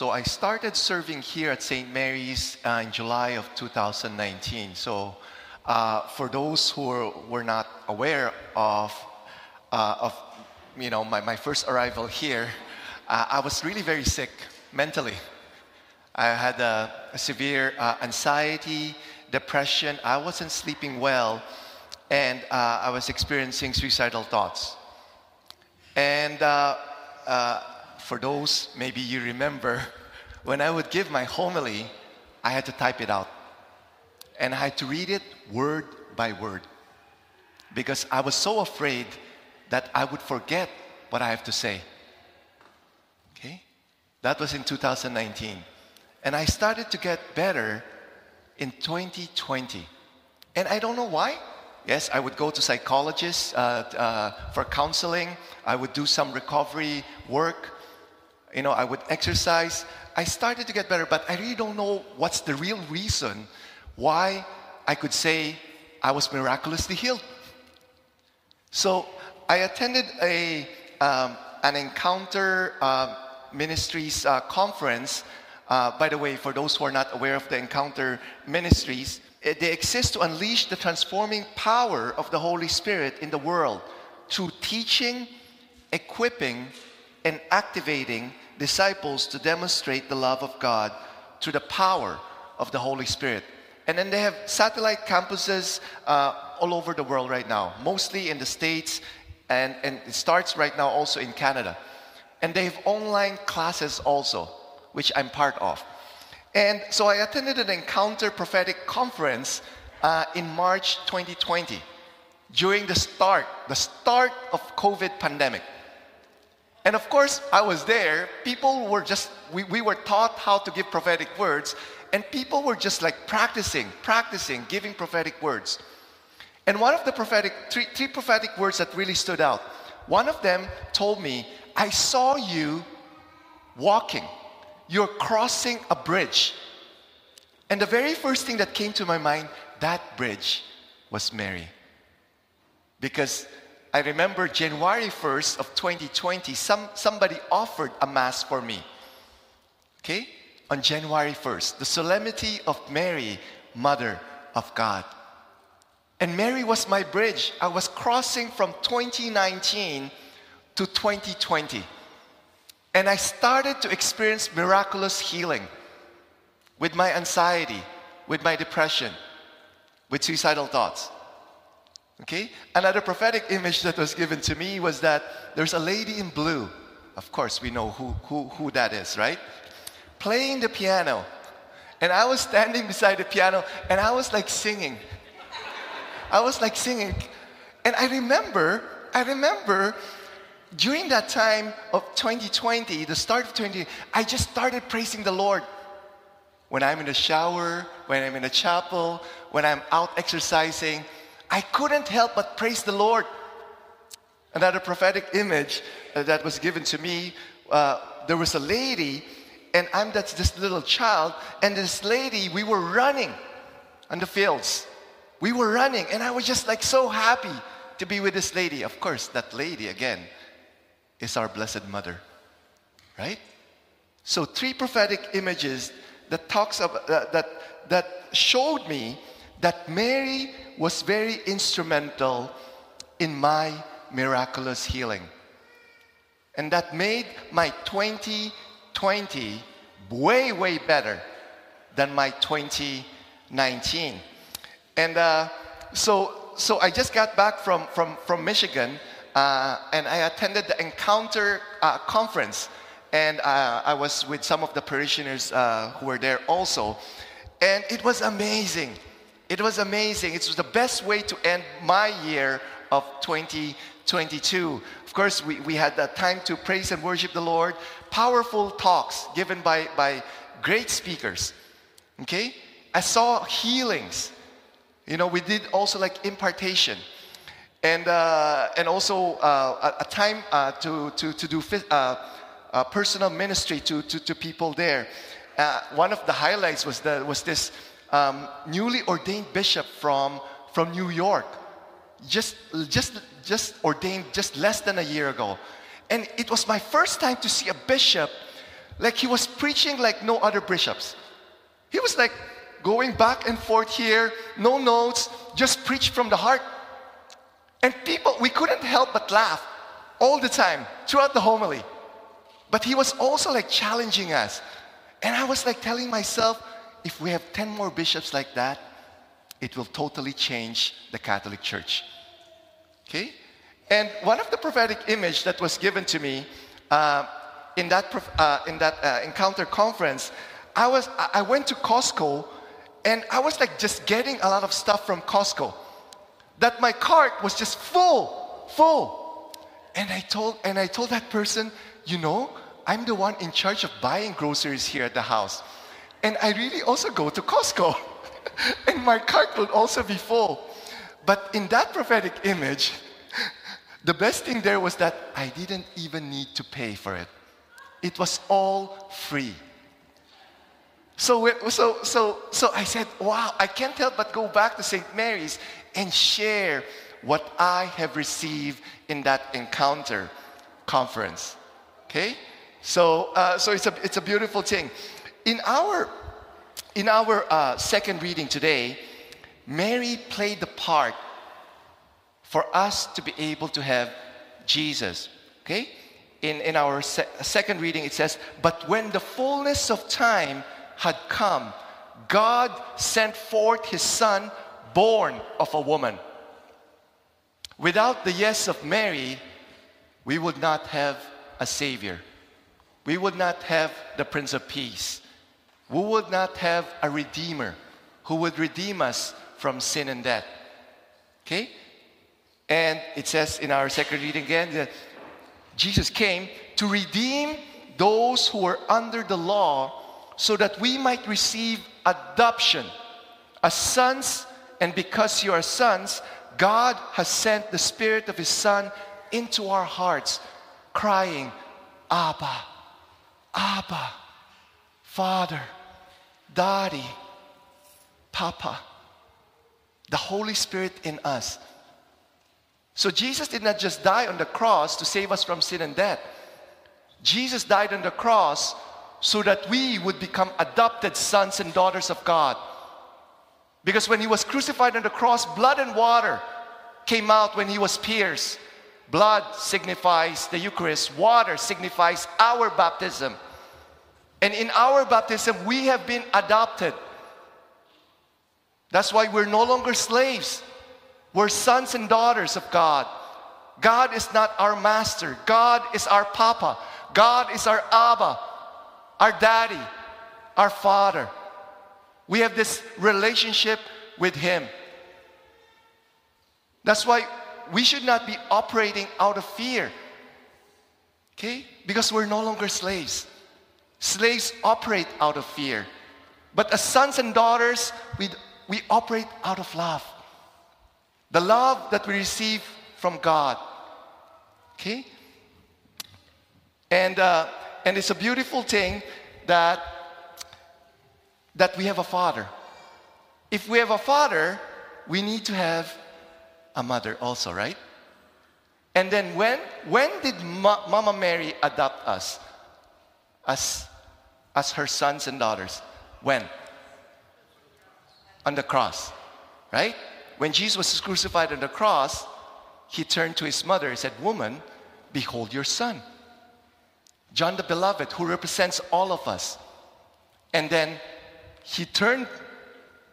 So I started serving here at St. Mary's uh, in July of 2019. So uh, for those who were, were not aware of, uh, of you know, my, my first arrival here, uh, I was really very sick mentally. I had a, a severe uh, anxiety, depression. I wasn't sleeping well, and uh, I was experiencing suicidal thoughts. And uh, for those, maybe you remember, when I would give my homily, I had to type it out. And I had to read it word by word. Because I was so afraid that I would forget what I have to say. Okay? That was in 2019. And I started to get better in 2020. And I don't know why. Yes, I would go to psychologists uh, uh, for counseling. I would do some recovery work. You know, I would exercise. I started to get better, but I really don't know what's the real reason why I could say I was miraculously healed. So I attended a, um, an encounter uh, ministries uh, conference. Uh, by the way, for those who are not aware of the encounter ministries, eh, they exist to unleash the transforming power of the Holy Spirit in the world through teaching, equipping, and activating disciples to demonstrate the love of God through the power of the Holy Spirit. And then they have satellite campuses uh, all over the world right now, mostly in the States, and, and it starts right now also in Canada. And they have online classes also, which I'm part of. And so I attended an Encounter Prophetic Conference uh, in March 2020 during the start, the start of COVID pandemic. And of course, I was there. People were just, we, we were taught how to give prophetic words, and people were just like practicing, practicing, giving prophetic words. And one of the prophetic, three, three prophetic words that really stood out, one of them told me, I saw you walking. You're crossing a bridge. And the very first thing that came to my mind, that bridge was Mary. Because I remember January 1st of 2020, some, somebody offered a mass for me. Okay? On January 1st, the solemnity of Mary, Mother of God. And Mary was my bridge. I was crossing from 2019 to 2020. And I started to experience miraculous healing with my anxiety, with my depression, with suicidal thoughts. Okay? Another prophetic image that was given to me was that there's a lady in blue. Of course, we know who, who, who that is, right? Playing the piano. And I was standing beside the piano and I was like singing. I was like singing. And I remember, I remember during that time of 2020, the start of 2020, I just started praising the Lord. When I'm in the shower, when I'm in the chapel, when I'm out exercising, I couldn't help but praise the Lord. Another prophetic image uh, that was given to me, uh, there was a lady, and I'm that's this little child, and this lady, we were running on the fields. We were running, and I was just like so happy to be with this lady. Of course, that lady again is our Blessed Mother, right? So three prophetic images that talks of uh, that that showed me that Mary was very instrumental in my miraculous healing. And that made my 2020 way, way better than my 2019. And uh, so, so I just got back from, from, from Michigan uh, and I attended the Encounter uh, conference. And uh, I was with some of the parishioners uh, who were there also. And it was amazing. It was amazing. It was the best way to end my year of 2022. Of course, we, we had the time to praise and worship the Lord. Powerful talks given by, by great speakers. Okay? I saw healings. You know, we did also like impartation. And, uh, and also uh, a, time uh, to, to, to do uh, uh, personal ministry to, to, to people there. Uh, one of the highlights was, the, was this um, newly ordained bishop from, from New York, just, just, just ordained just less than a year ago. And it was my first time to see a bishop Like he was preaching like no other bishops. He was like going back and forth here, no notes, just preach from the heart. And people, we couldn't help but laugh all the time throughout the homily. But he was also like challenging us. And I was like telling myself, if we have 10 more bishops like that, it will totally change the Catholic Church. Okay? And one of the prophetic image that was given to me uh, in that, uh, in that uh, encounter conference, I, was, I went to Costco and I was like just getting a lot of stuff from Costco. That my cart was just full, full. And I told, and I told that person, you know, I'm the one in charge of buying groceries here at the house. And I really also go to Costco. and my cart will also be full. But in that prophetic image, the best thing there was that I didn't even need to pay for it. It was all free. So, so, so, so I said, wow, I can't help but go back to St. Mary's and share what I have received in that encounter conference. Okay? So, uh, so it's, a, it's a beautiful thing. In our, in our uh, second reading today, Mary played the part for us to be able to have Jesus. Okay? In, in our se- second reading, it says, But when the fullness of time had come, God sent forth his son, born of a woman. Without the yes of Mary, we would not have a Savior. We would not have the Prince of Peace. We would not have a Redeemer who would redeem us from sin and death. Okay? And it says in our second reading again that Jesus came to redeem those who were under the law so that we might receive adoption as sons. And because you are sons, God has sent the Spirit of His Son into our hearts, crying, Abba, Abba, Father, Daddy, Papa. The Holy Spirit in us. So Jesus did not just die on the cross to save us from sin and death. Jesus died on the cross so that we would become adopted sons and daughters of God. Because when he was crucified on the cross, blood and water came out when he was pierced. Blood signifies the Eucharist, water signifies our baptism. And in our baptism, we have been adopted. That's why we're no longer slaves. We're sons and daughters of God. God is not our master, God is our papa, God is our Abba, our daddy, our father. We have this relationship with Him. That's why we should not be operating out of fear. Okay? Because we're no longer slaves. Slaves operate out of fear. But as sons and daughters, we, we operate out of love. The love that we receive from God. Okay? And, uh, and it's a beautiful thing that, that we have a father. If we have a father, we need to have a mother also, right? And then when, when did Ma- Mama Mary adopt us as, as her sons and daughters? When? On the cross, right? When Jesus was crucified on the cross, he turned to his mother and said, Woman, behold your son. John the Beloved, who represents all of us. And then he turned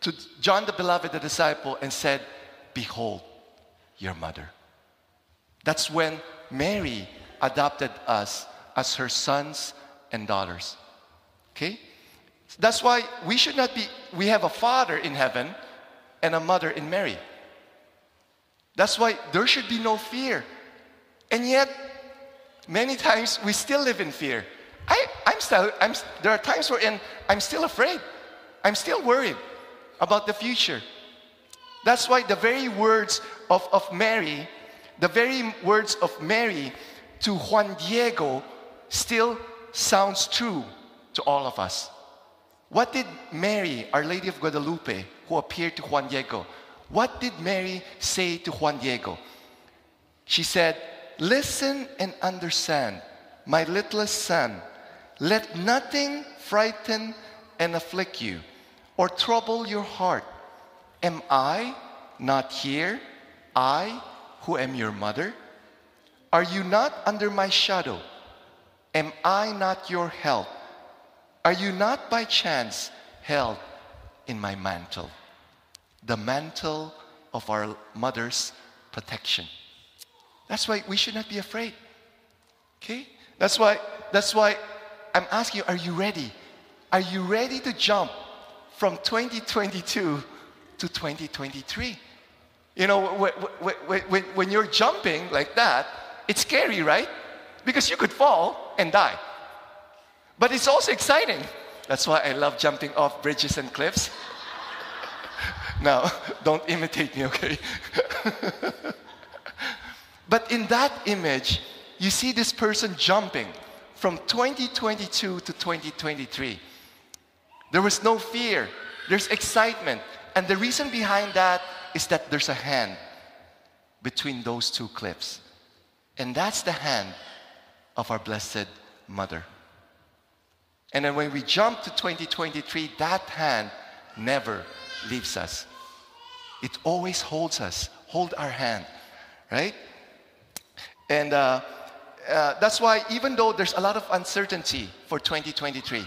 to John the Beloved, the disciple, and said, Behold your mother. That's when Mary adopted us as her sons and daughters. Okay? That's why we should not be, we have a father in heaven and a mother in Mary. That's why there should be no fear. And yet, many times we still live in fear. I, I'm still, I'm, there are times where I'm still afraid. I'm still worried about the future. That's why the very words of, of Mary, the very words of Mary to Juan Diego still sounds true to all of us. What did Mary, Our Lady of Guadalupe, who appeared to Juan Diego, what did Mary say to Juan Diego? She said, Listen and understand, my littlest son. Let nothing frighten and afflict you or trouble your heart. Am I not here, I who am your mother? Are you not under my shadow? Am I not your help? Are you not by chance held in my mantle? The mantle of our mother's protection. That's why we should not be afraid. Okay? That's why that's why I'm asking you, are you ready? Are you ready to jump from 2022 to 2023? You know, when, when, when you're jumping like that, it's scary, right? Because you could fall and die. But it's also exciting. That's why I love jumping off bridges and cliffs. now, don't imitate me, okay? but in that image, you see this person jumping from 2022 to 2023. There was no fear, there's excitement. And the reason behind that is that there's a hand between those two cliffs. And that's the hand of our Blessed Mother. And then when we jump to 2023, that hand never leaves us. It always holds us, hold our hand, right? And uh, uh, that's why, even though there's a lot of uncertainty for 2023,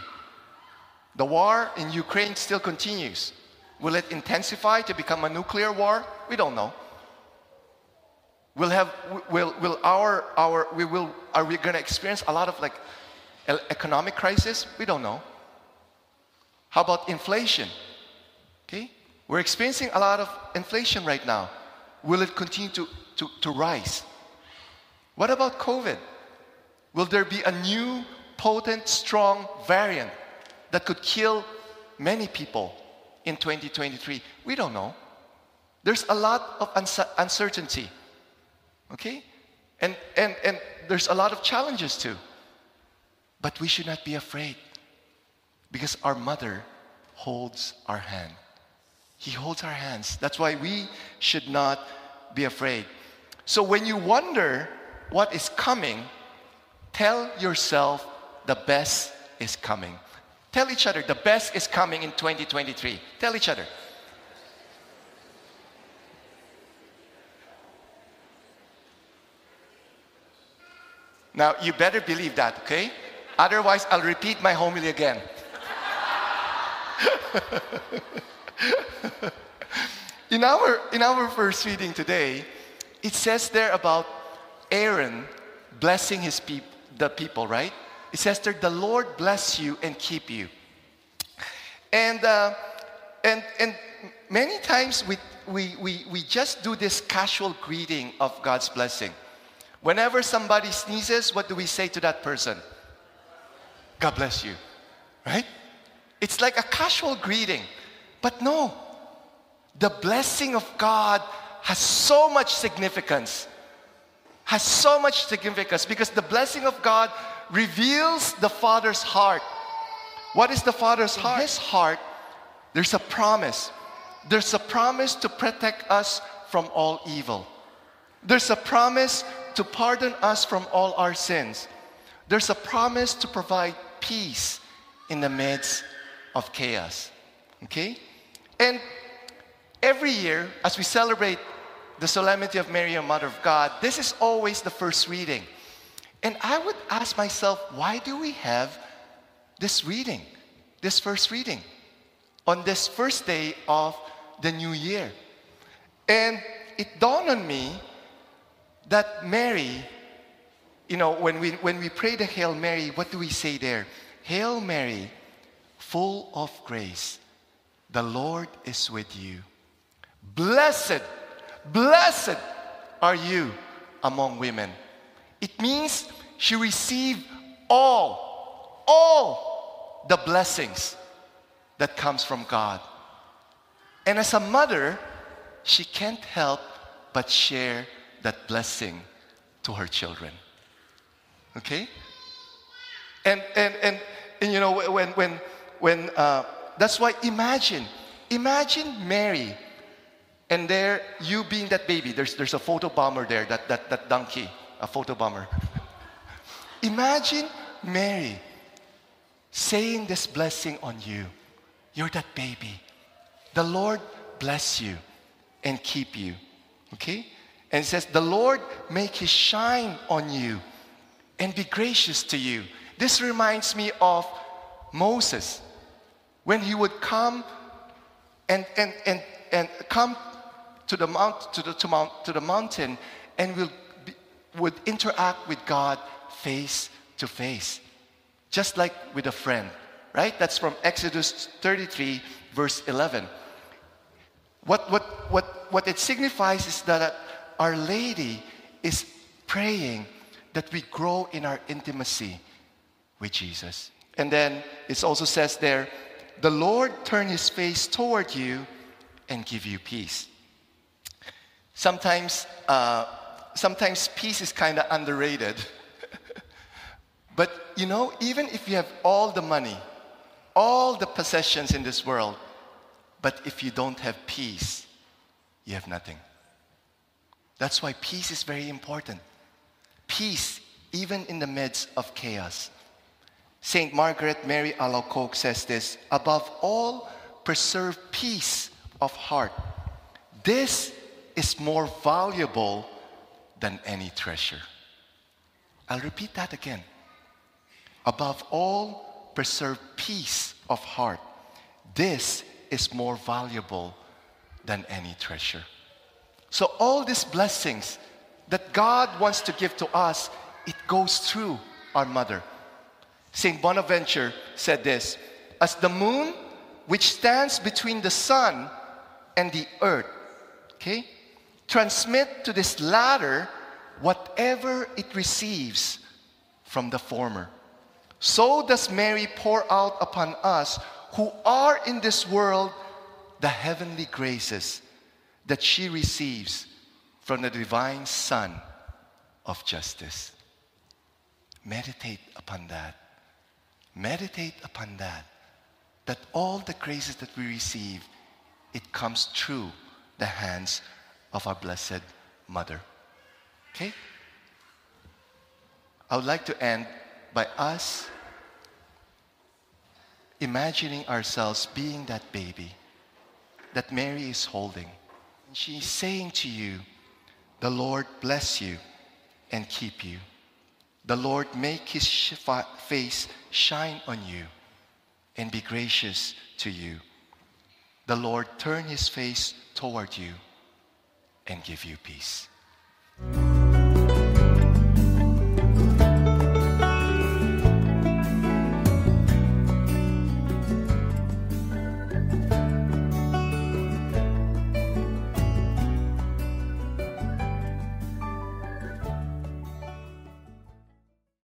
the war in Ukraine still continues. Will it intensify to become a nuclear war? We don't know. Will have will will our our we will are we going to experience a lot of like economic crisis? We don't know. How about inflation? Okay, we're experiencing a lot of inflation right now. Will it continue to, to, to rise? What about COVID? Will there be a new, potent, strong variant that could kill many people in 2023? We don't know. There's a lot of uncertainty. Okay? And, and, and there's a lot of challenges too. But we should not be afraid because our mother holds our hand. He holds our hands. That's why we should not be afraid. So when you wonder what is coming, tell yourself the best is coming. Tell each other the best is coming in 2023. Tell each other. Now, you better believe that, okay? Otherwise, I'll repeat my homily again. in, our, in our first reading today, it says there about Aaron blessing his peop- the people, right? It says there, the Lord bless you and keep you. And, uh, and, and many times we, we, we, we just do this casual greeting of God's blessing. Whenever somebody sneezes, what do we say to that person? God bless you, right? It's like a casual greeting. But no, the blessing of God has so much significance. Has so much significance because the blessing of God reveals the Father's heart. What is the Father's heart? In His heart, there's a promise. There's a promise to protect us from all evil. There's a promise to pardon us from all our sins. There's a promise to provide peace in the midst of chaos. Okay? And every year, as we celebrate the solemnity of Mary, a Mother of God, this is always the first reading. And I would ask myself, why do we have this reading, this first reading, on this first day of the new year? And it dawned on me that Mary, you know, when we, when we pray the Hail Mary, what do we say there? Hail Mary, full of grace, the Lord is with you. Blessed, blessed are you among women. It means she received all, all the blessings that comes from God. And as a mother, she can't help but share that blessing to her children. Okay? And, and, and, and you know, when, when, when uh, that's why imagine, imagine Mary and there you being that baby. There's, there's a photo bomber there, that, that, that donkey, a photo bomber. imagine Mary saying this blessing on you. You're that baby. The Lord bless you and keep you. Okay? And it says, The Lord make his shine on you and be gracious to you. This reminds me of Moses when he would come and, and, and, and come to the, mount, to, the, to, mount, to the mountain and will be, would interact with God face to face, just like with a friend, right? That's from Exodus 33, verse 11. What, what, what, what it signifies is that Our Lady is praying that we grow in our intimacy with Jesus. And then it also says there, the Lord turn his face toward you and give you peace. Sometimes, uh, sometimes peace is kind of underrated. but you know, even if you have all the money, all the possessions in this world, but if you don't have peace, you have nothing. That's why peace is very important. Peace, even in the midst of chaos. St. Margaret Mary Alacoque says this above all, preserve peace of heart. This is more valuable than any treasure. I'll repeat that again. Above all, preserve peace of heart. This is more valuable than any treasure. So, all these blessings that God wants to give to us, it goes through our mother. St. Bonaventure said this As the moon, which stands between the sun and the earth, okay, transmit to this latter whatever it receives from the former. So does Mary pour out upon us who are in this world the heavenly graces that she receives from the divine Sun of justice. Meditate upon that. Meditate upon that. That all the graces that we receive, it comes through the hands of our Blessed Mother. Okay? I would like to end by us imagining ourselves being that baby that Mary is holding. And she's saying to you, The Lord bless you and keep you. The Lord make his face shine on you and be gracious to you. The Lord turn his face toward you and give you peace.